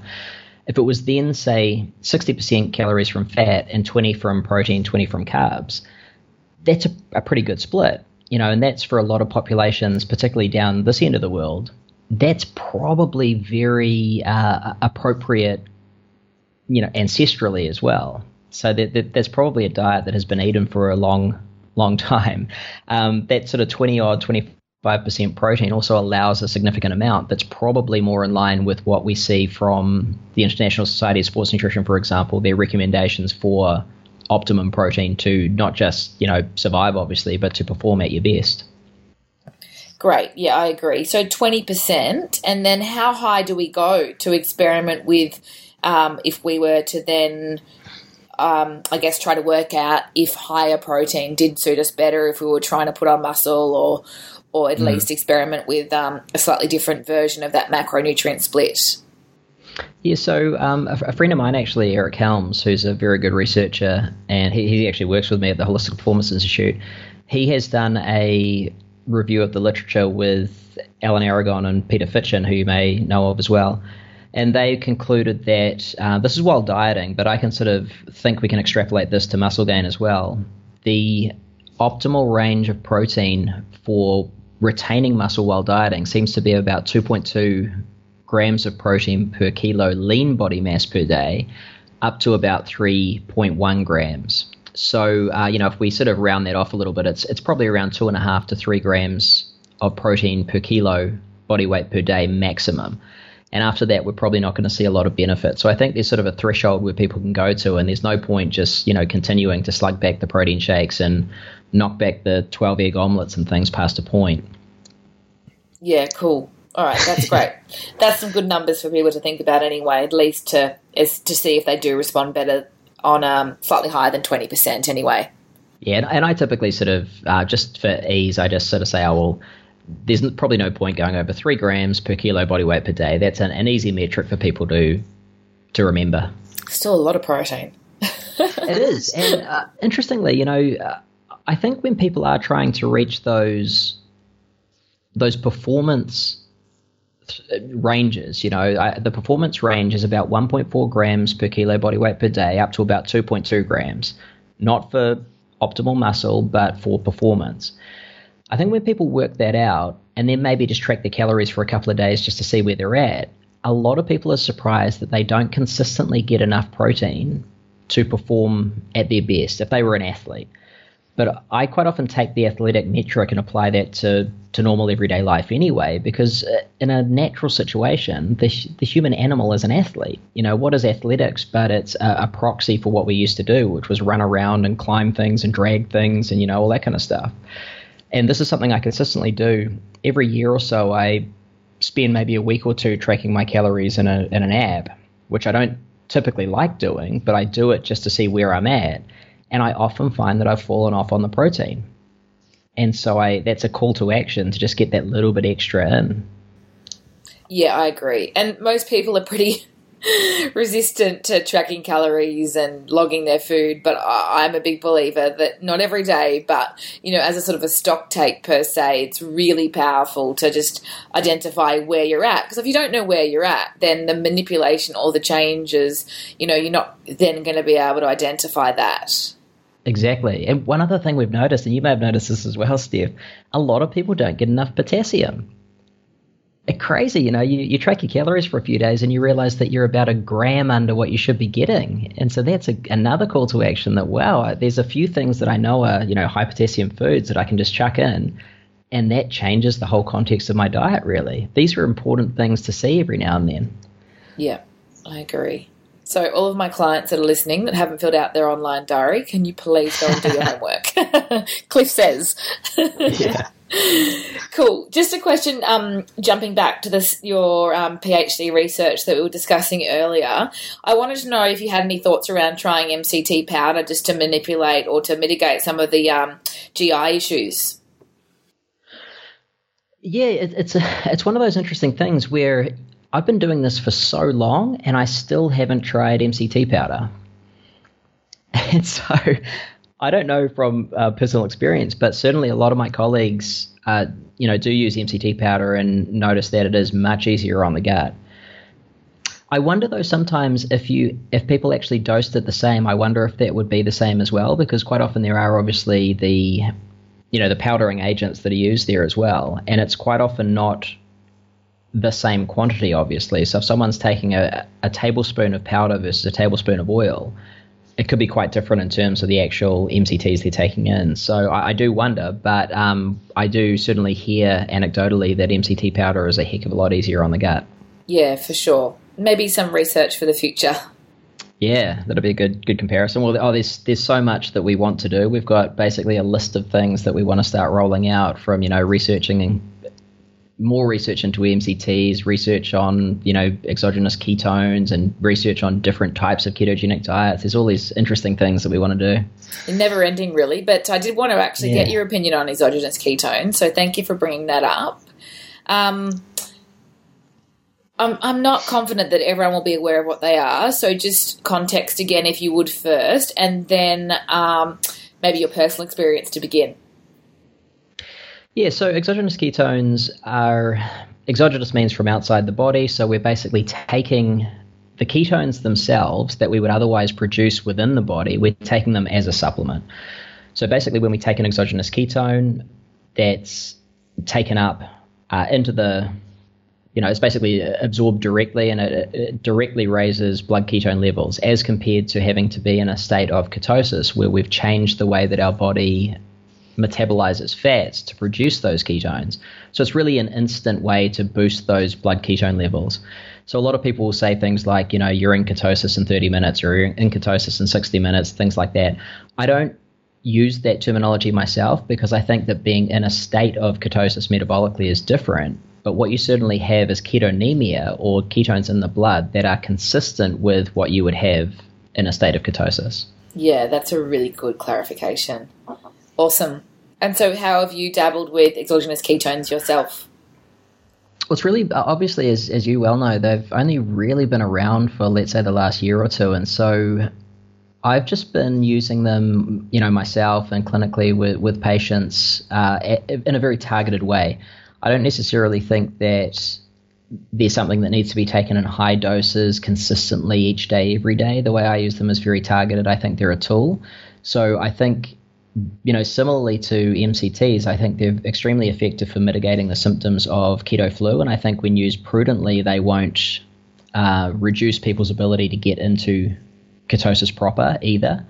If it was then, say, 60% calories from fat and 20 from protein, 20 from carbs, that's a, a pretty good split. You know, and that's for a lot of populations, particularly down this end of the world. That's probably very uh, appropriate, you know, ancestrally as well. So that, that, there's probably a diet that has been eaten for a long, long time. Um, that sort of 20 odd, 25 5% protein also allows a significant amount that's probably more in line with what we see from the International Society of Sports Nutrition, for example, their recommendations for optimum protein to not just, you know, survive, obviously, but to perform at your best. Great. Yeah, I agree. So 20%. And then how high do we go to experiment with um, if we were to then, um, I guess, try to work out if higher protein did suit us better if we were trying to put on muscle or, or at mm. least experiment with um, a slightly different version of that macronutrient split? Yeah, so um, a, a, friend of mine, actually, Eric Helms, who's a very good researcher, and he, he actually works with me at the Holistic Performance Institute. He has done a review of the literature with Alan Aragon and Peter Fitschen, who you may know of as well. And they concluded that uh, this is while dieting, but I can sort of think we can extrapolate this to muscle gain as well. The optimal range of protein for retaining muscle while dieting seems to be about 2.2 grams of protein per kilo lean body mass per day, up to about 3.1 grams. So, uh, you know, if we sort of round that off a little bit, it's it's probably around two and a half to three grams of protein per kilo body weight per day maximum. And after that, we're probably not going to see a lot of benefit. So I think there's sort of a threshold where people can go to, and there's no point just you know continuing to slug back the protein shakes and knock back the 12 egg omelets and things past a point. Yeah, cool. All right, that's great. that's some good numbers for people to think about anyway. At least to is to see if they do respond better on um, slightly higher than 20% anyway. Yeah, and, I typically sort of, uh, just for ease, I just sort of say, oh, well, there's probably no point going over three grams per kilo body weight per day. That's an, an easy metric for people to to remember. Still a lot of protein. it is, and uh, interestingly, you know, uh, I think when people are trying to reach those those performance ranges. You know, I, the performance range is about 1.4 grams per kilo body weight per day, up to about 2.2 grams. Not for optimal muscle, but for performance. I think when people work that out and then maybe just track the calories for a couple of days just to see where they're at, a lot of people are surprised that they don't consistently get enough protein to perform at their best if they were an athlete. But I quite often take the athletic metric and apply that to, to normal everyday life anyway, because uh, in a natural situation, the, the human animal is an athlete. You know, what is athletics? But it's a, a proxy for what we used to do, which was run around and climb things and drag things and, you know, all that kind of stuff. And this is something I consistently do. Every year or so, I spend maybe a week or two tracking my calories in, a, in an app, which I don't typically like doing, but I do it just to see where I'm at and I often find that I've fallen off on the protein. And so I that's a call to action to just get that little bit extra in. Yeah, I agree. And most people are pretty resistant to tracking calories and logging their food, but I'm a big believer that not every day, but you know, as a sort of a stock take per se, it's really powerful to just identify where you're at. Because if you don't know where you're at, then the manipulation or the changes, you know, you're not then going to be able to identify that. Exactly. And one other thing we've noticed, and you may have noticed this as well, Steph, a lot of people don't get enough potassium. It's crazy, you know, you, you track your calories for a few days and you realize that you're about a gram under what you should be getting. And so that's a, another call to action that, wow, there's a few things that I know are, you know, high potassium foods that I can just chuck in. And that changes the whole context of my diet, really. These are important things to see every now and then. Yeah, I agree. So, all of my clients that are listening that haven't filled out their online diary, can you please go and do your homework? Cliff says. yeah. Cool. Just a question. Um, jumping back to this, your um, PhD research that we were discussing earlier, I wanted to know if you had any thoughts around trying MCT powder just to manipulate or to mitigate some of the um, GI issues. Yeah, it, it's a, it's one of those interesting things where I've been doing this for so long and I still haven't tried MCT powder. And so I don't know from uh, personal experience, but certainly a lot of my colleagues, uh, you know, do use MCT powder and notice that it is much easier on the gut. I wonder though sometimes if you if people actually dosed it the same, I wonder if that would be the same as well because quite often there are obviously the you know the powdering agents that are used there as well, and it's quite often not the same quantity, obviously. So if someone's taking a, a tablespoon of powder versus a tablespoon of oil, it could be quite different in terms of the actual MCTs they're taking in. So I, I do wonder, but um, I do certainly hear anecdotally that MCT powder is a heck of a lot easier on the gut. Yeah, for sure. Maybe some research for the future. Yeah, that'll be a good good comparison. Well, oh, there's there's so much that we want to do. We've got basically a list of things that we want to start rolling out from you know researching and more research into MCTs, research on you know exogenous ketones, and research on different types of ketogenic diets. There's all these interesting things that we want to do. Never ending, really. But I did want to actually yeah. get your opinion on exogenous ketones. So thank you for bringing that up. Um, I'm I'm not confident that everyone will be aware of what they are. So just context again, if you would first, and then um, maybe your personal experience to begin. Yeah, so exogenous ketones are exogenous means from outside the body. So we're basically taking the ketones themselves that we would otherwise produce within the body, we're taking them as a supplement. So basically, when we take an exogenous ketone that's taken up uh, into the you know, it's basically absorbed directly and it, it, directly raises blood ketone levels as compared to having to be in a state of ketosis where we've changed the way that our body metabolizes fats to produce those ketones. So it's really an instant way to boost those blood ketone levels. So a lot of people will say things like, you know, you're in ketosis in 30 minutes or you're in ketosis in 60 minutes, things like that. I don't use that terminology myself because I think that being in a state of ketosis metabolically is different. But what you certainly have is ketonemia or ketones in the blood that are consistent with what you would have in a state of ketosis. Yeah, that's a really good clarification. Awesome. And so, how have you dabbled with exogenous ketones yourself? Well, it's really obviously, as as you well know, they've only really been around for let's say the last year or two, and so I've just been using them, you know, myself and clinically with with patients uh, in a very targeted way. I don't necessarily think that there's something that needs to be taken in high doses consistently each day, every day. The way I use them is very targeted. I think they're a tool. So I think you know, similarly to MCTs, I think they're extremely effective for mitigating the symptoms of keto flu, and I think when used prudently, they won't uh, reduce people's ability to get into ketosis proper either.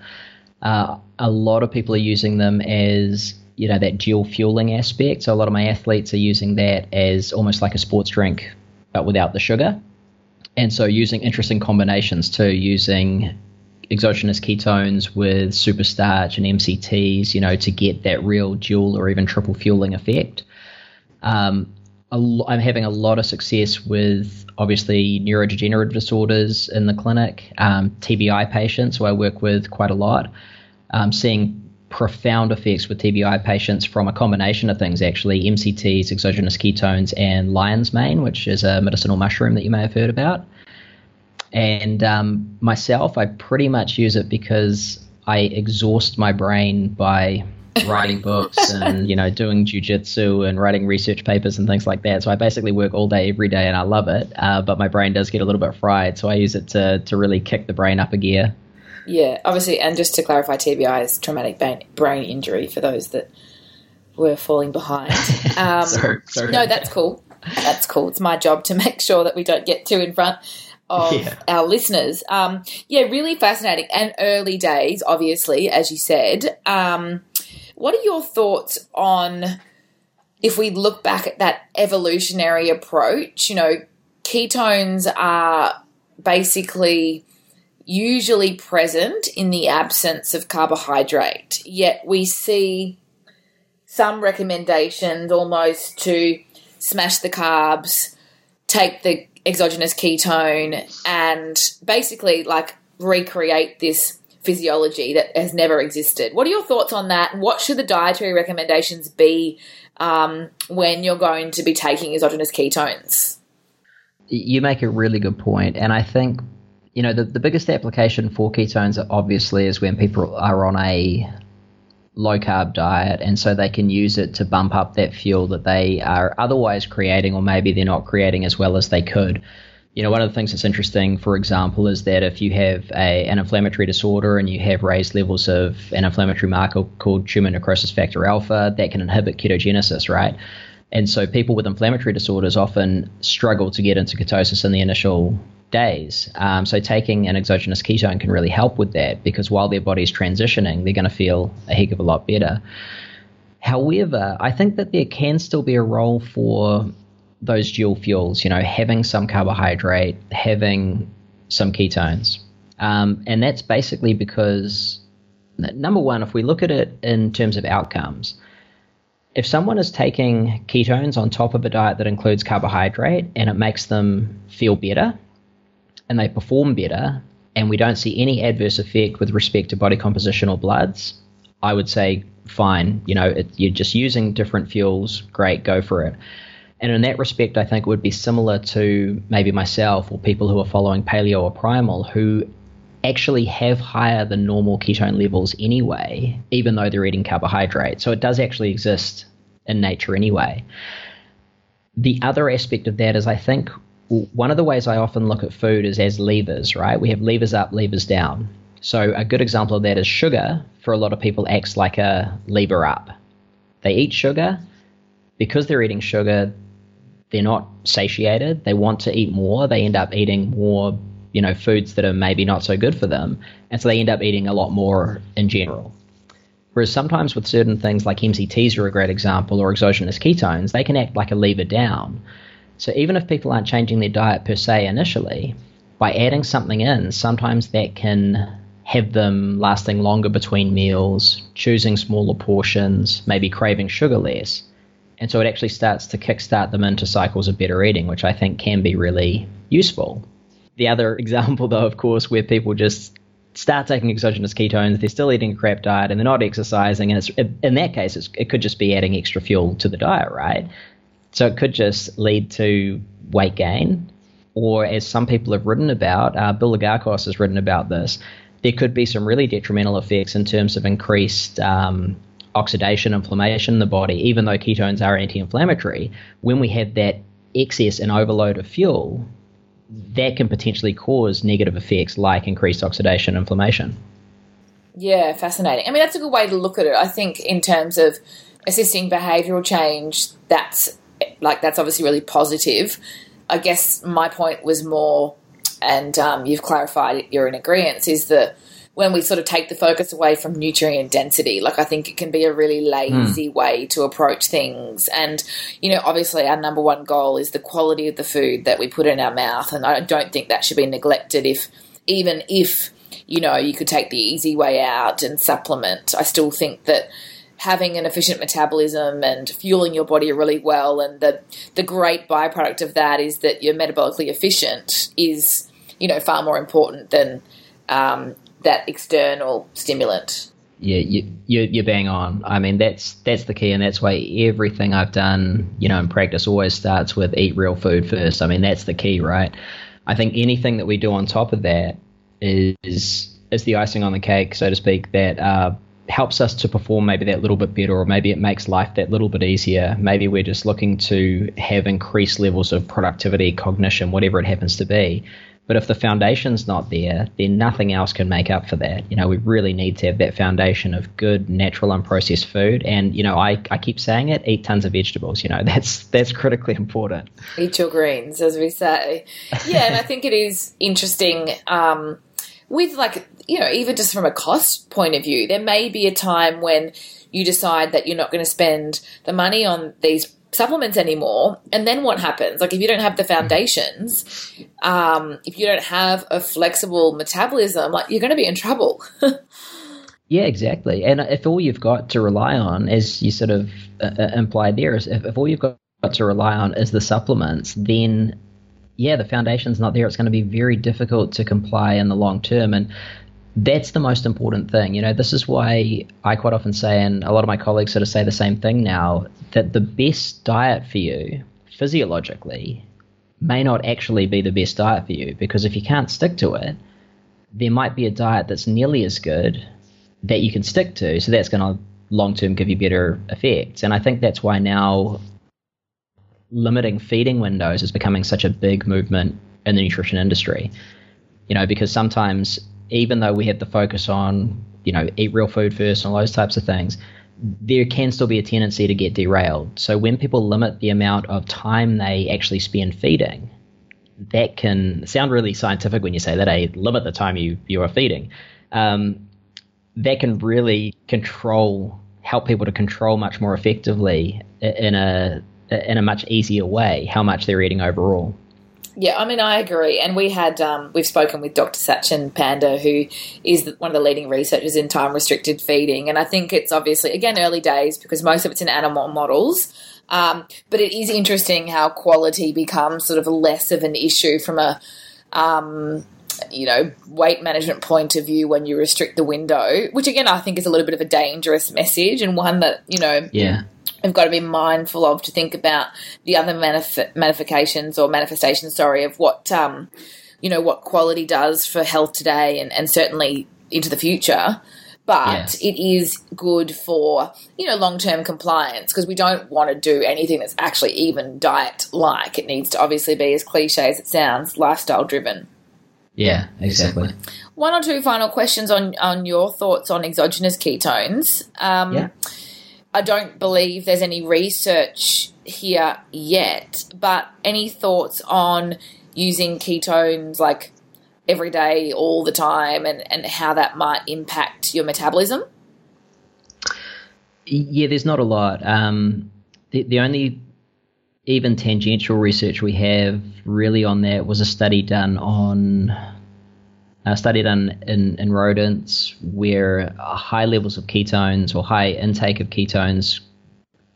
Uh, a lot of people are using them as you know that dual fueling aspect. So a lot of my athletes are using that as almost like a sports drink, but without the sugar. And so using interesting combinations too, using exogenous ketones with superstarch and MCTs, you know, to get that real dual or even triple fueling effect. Um, I'm having a lot of success with obviously neurodegenerative disorders in the clinic, um, TBI patients who I work with quite a lot. Um, seeing profound effects with TBI patients from a combination of things, actually MCTs, exogenous ketones, and lion's mane, which is a medicinal mushroom that you may have heard about. And um, myself, I pretty much use it because I exhaust my brain by writing books and you know doing jujitsu and writing research papers and things like that. So I basically work all day every day, and I love it. Uh, but my brain does get a little bit fried, so I use it to to really kick the brain up a gear. Yeah, obviously, and just to clarify, TBI is traumatic brain injury for those that were falling behind. Um, sorry, sorry. No, that's cool. That's cool. It's my job to make sure that we don't get too in front of yeah. our listeners. Um, yeah, really fascinating and early days, obviously, as you said. Um, what are your thoughts on if we look back at that evolutionary approach? You know, ketones are basically usually present in the absence of carbohydrate, yet we see some recommendations almost to smash the carbs, take the exogenous ketone and basically like recreate this physiology that has never existed. What are your thoughts on that? What should the dietary recommendations be um, when you're going to be taking exogenous ketones? You make a really good point, and I think you know the, the biggest application for ketones obviously is when people are on a low carb diet, and so they can use it to bump up that fuel that they are otherwise creating, or maybe they're not creating as well as they could. You know, one of the things that's interesting, for example, is that if you have a, an inflammatory disorder and you have raised levels of an inflammatory marker called tumor necrosis factor alpha, that can inhibit ketogenesis, right? And so people with inflammatory disorders often struggle to get into ketosis in the initial days. Um, so taking an exogenous ketone can really help with that because while their body's transitioning, they're going to feel a heck of a lot better. However, I think that there can still be a role for those dual fuels, you know, having some carbohydrate, having some ketones. Um, and that's basically because, number one, if we look at it in terms of outcomes, if someone is taking ketones on top of a diet that includes carbohydrate and it makes them feel better and they perform better, and we don't see any adverse effect with respect to body composition or bloods, I would say fine. You know, it, you're just using different fuels, great, go for it. And in that respect, I think it would be similar to maybe myself or people who are following paleo or primal who actually have higher than normal ketone levels anyway, even though they're eating carbohydrate. So it does actually exist in nature anyway. The other aspect of that is I think one of the ways I often look at food is as levers, right? We have levers up, levers down. So a good example of that is sugar for a lot of people acts like a lever up. They eat sugar because they're eating sugar, they're not satiated. They want to eat more. They end up eating more you know foods that are maybe not so good for them, and so they end up eating a lot more in general. Whereas sometimes with certain things like MCTs are a great example, or exogenous ketones, they can act like a lever down. So even if people aren't changing their diet per se initially, by adding something in, sometimes that can have them lasting longer between meals, choosing smaller portions, maybe craving sugar less. And so it actually starts to kickstart them into cycles of better eating, which I think can be really useful. The other example, though, of course, where people just start taking exogenous ketones, they're still eating a crap diet, and they're not exercising, and in that case, it could just be adding extra fuel to the diet, right? So it could just lead to weight gain, or as some people have written about, uh, Bill Lagakos has written about this, there could be some really detrimental effects in terms of increased um, oxidation, inflammation in the body, even though ketones are anti inflammatory. When we have that excess and overload of fuel, that can potentially cause negative effects like increased oxidation inflammation. Yeah, fascinating. I mean, that's a good way to look at it. I think in terms of assisting behavioural change, that's like that's obviously really positive. I guess my point was more, and um, you've clarified you're in agreement, is that when we sort of take the focus away from nutrient density. Like I think it can be a really lazy mm. way to approach things. And, you know, obviously our number one goal is the quality of the food that we put in our mouth. And I don't think that should be neglected if, even if, you know, you could take the easy way out and supplement. I still think that having an efficient metabolism and fueling your body really well and the the great byproduct of that is that you're metabolically efficient is you know far more important than um, that external stimulant. Yeah, you, you you're bang on. I mean, that's that's the key, and that's why everything I've done, you know, in practice always starts with eat real food first. I mean, that's the key, right? I think anything that we do on top of that is is the icing on the cake, so to speak, that uh, helps us to perform maybe that little bit better, or maybe it makes life that little bit easier. Maybe we're just looking to have increased levels of productivity, cognition, whatever it happens to be. But if the foundation's not there, then nothing else can make up for that. You know, we really need to have that foundation of good, natural, unprocessed food. And you know, I, I keep saying it: eat tons of vegetables. You know, that's that's critically important. Eat your greens, as we say. Yeah, and I think it is interesting. Um, with like you know, even just from a cost point of view, there may be a time when you decide that you're not going to spend the money on these supplements anymore. And then what happens? Like if you don't have the foundations, um, if you don't have a flexible metabolism, like you're going to be in trouble. yeah, exactly. And if all you've got to rely on, as you sort of uh, uh, implied there, is if, if all you've got to rely on is the supplements, then yeah, the foundation's not there. It's going to be very difficult to comply in the long term. And that's the most important thing. You know, this is why I quite often say, and a lot of my colleagues sort of say the same thing now, that the best diet for you physiologically may not actually be the best diet for you because if you can't stick to it, there might be a diet that's nearly as good that you can stick to. So that's going to long term give you better effects. And I think that's why now limiting feeding windows is becoming such a big movement in the nutrition industry. You know, because sometimes even though we have the focus on, you know, eat real food first and all those types of things, there can still be a tendency to get derailed. So when people limit the amount of time they actually spend feeding, that can sound really scientific when you say that. Eh? limit the time you you are feeding. Um, that can really control, help people to control much more effectively in a in a much easier way how much they're eating overall. Yeah, I mean, I agree. And we had, um, we've spoken with Dr. Satchin Panda, who is one of the leading researchers in time restricted feeding. And I think it's obviously, again, early days because most of it's in animal models. Um, but it is interesting how quality becomes sort of less of an issue from a, um, you know, weight management point of view when you restrict the window, which again I think is a little bit of a dangerous message and one that you know, yeah, we've got to be mindful of to think about the other manif- manifestations or manifestations, sorry, of what um, you know what quality does for health today and, and certainly into the future but yeah. it is good for you know long term compliance because we don't want to do anything that's actually even diet like. It needs to obviously be as cliche as it sounds, lifestyle driven. Yeah, exactly. One or two final questions on on your thoughts on exogenous ketones. Um, yeah. I don't believe there's any research here yet, but any thoughts on using ketones like every day, all the time, and, and how that might impact your metabolism? Yeah, there's not a lot. Um, the, the only even tangential research we have really on that was a study done on a study done in, in rodents where high levels of ketones or high intake of ketones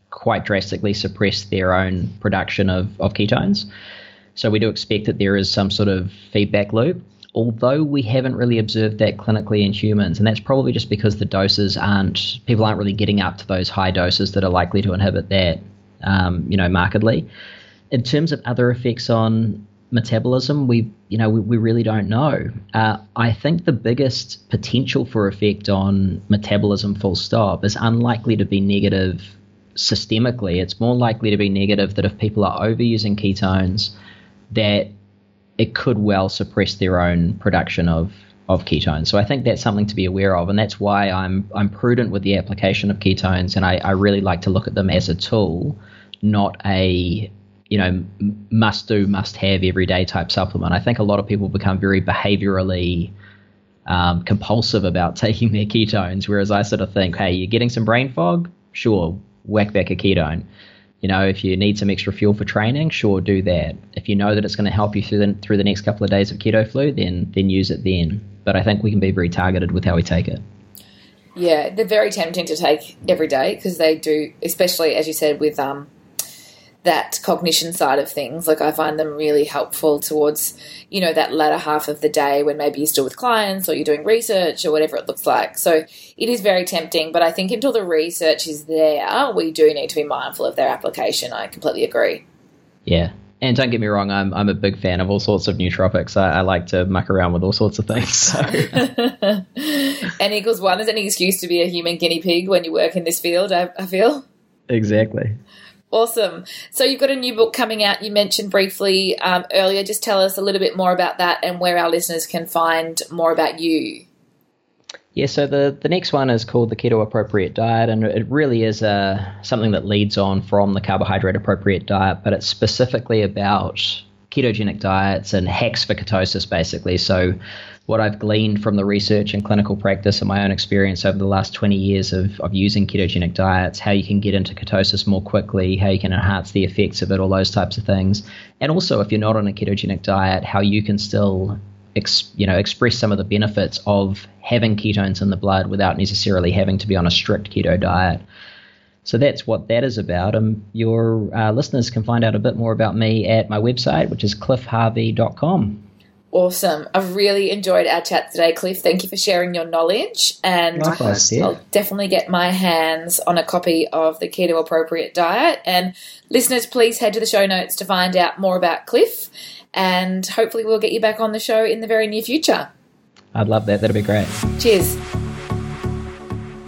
quite drastically suppress their own production of, of ketones. So we do expect that there is some sort of feedback loop although we haven't really observed that clinically in humans, and that's probably just because the doses aren't people aren't really getting up to those high doses that are likely to inhibit that, um, you know, markedly. In terms of other effects on metabolism, we you know we, we really don't know. Uh, I think the biggest potential for effect on metabolism, full stop, is unlikely to be negative systemically. It's more likely to be negative that if people are overusing ketones, that it could well suppress their own production of of ketones. So I think that's something to be aware of, and that's why I'm I'm prudent with the application of ketones, and I, I really like to look at them as a tool, not a you know must do must have everyday type supplement. I think a lot of people become very behaviorally um, compulsive about taking their ketones, whereas I sort of think, hey, you're getting some brain fog, sure, whack back a ketone. You know, if you need some extra fuel for training, sure, do that. If you know that it's going to help you through the through the next couple of days of keto flu, then then use it then. But I think we can be very targeted with how we take it. Yeah, they're very tempting to take every day because they do, especially as you said with um, that cognition side of things. Like I find them really helpful towards, you know, that latter half of the day when maybe you're still with clients or you're doing research or whatever it looks like. So it is very tempting, but I think until the research is there, we do need to be mindful of their application. I completely agree. Yeah. And don't get me wrong, I'm I'm a big fan of all sorts of nootropics. I, I like to muck around with all sorts of things. So. N equals one is any excuse to be a human guinea pig when you work in this field. I, I feel exactly. Awesome. So you've got a new book coming out. You mentioned briefly um, earlier. Just tell us a little bit more about that and where our listeners can find more about you. Yeah, so the, the next one is called the Keto Appropriate Diet, and it really is uh, something that leads on from the Carbohydrate Appropriate Diet, but it's specifically about ketogenic diets and hacks for ketosis, basically. So what I've gleaned from the research and clinical practice and my own experience over the last 20 years of, of using ketogenic diets, how you can get into ketosis more quickly, how you can enhance the effects of it, all those types of things. And also, if you're not on a ketogenic diet, how you can still ex, you know, express some of the benefits of having ketones in the blood without necessarily having to be on a strict keto diet. So that's what that is about. And your uh, listeners can find out a bit more about me at my website, which is cliffharvey.com. Awesome. I've really enjoyed our chat today, Cliff. Thank you for sharing your knowledge. And Likewise, yeah. I'll definitely get my hands on a copy of the Keto Appropriate Diet. And listeners, please head to the show notes to find out more about Cliff. And hopefully, we'll get you back on the show in the very near future. I'd love that. That'd be great. Cheers.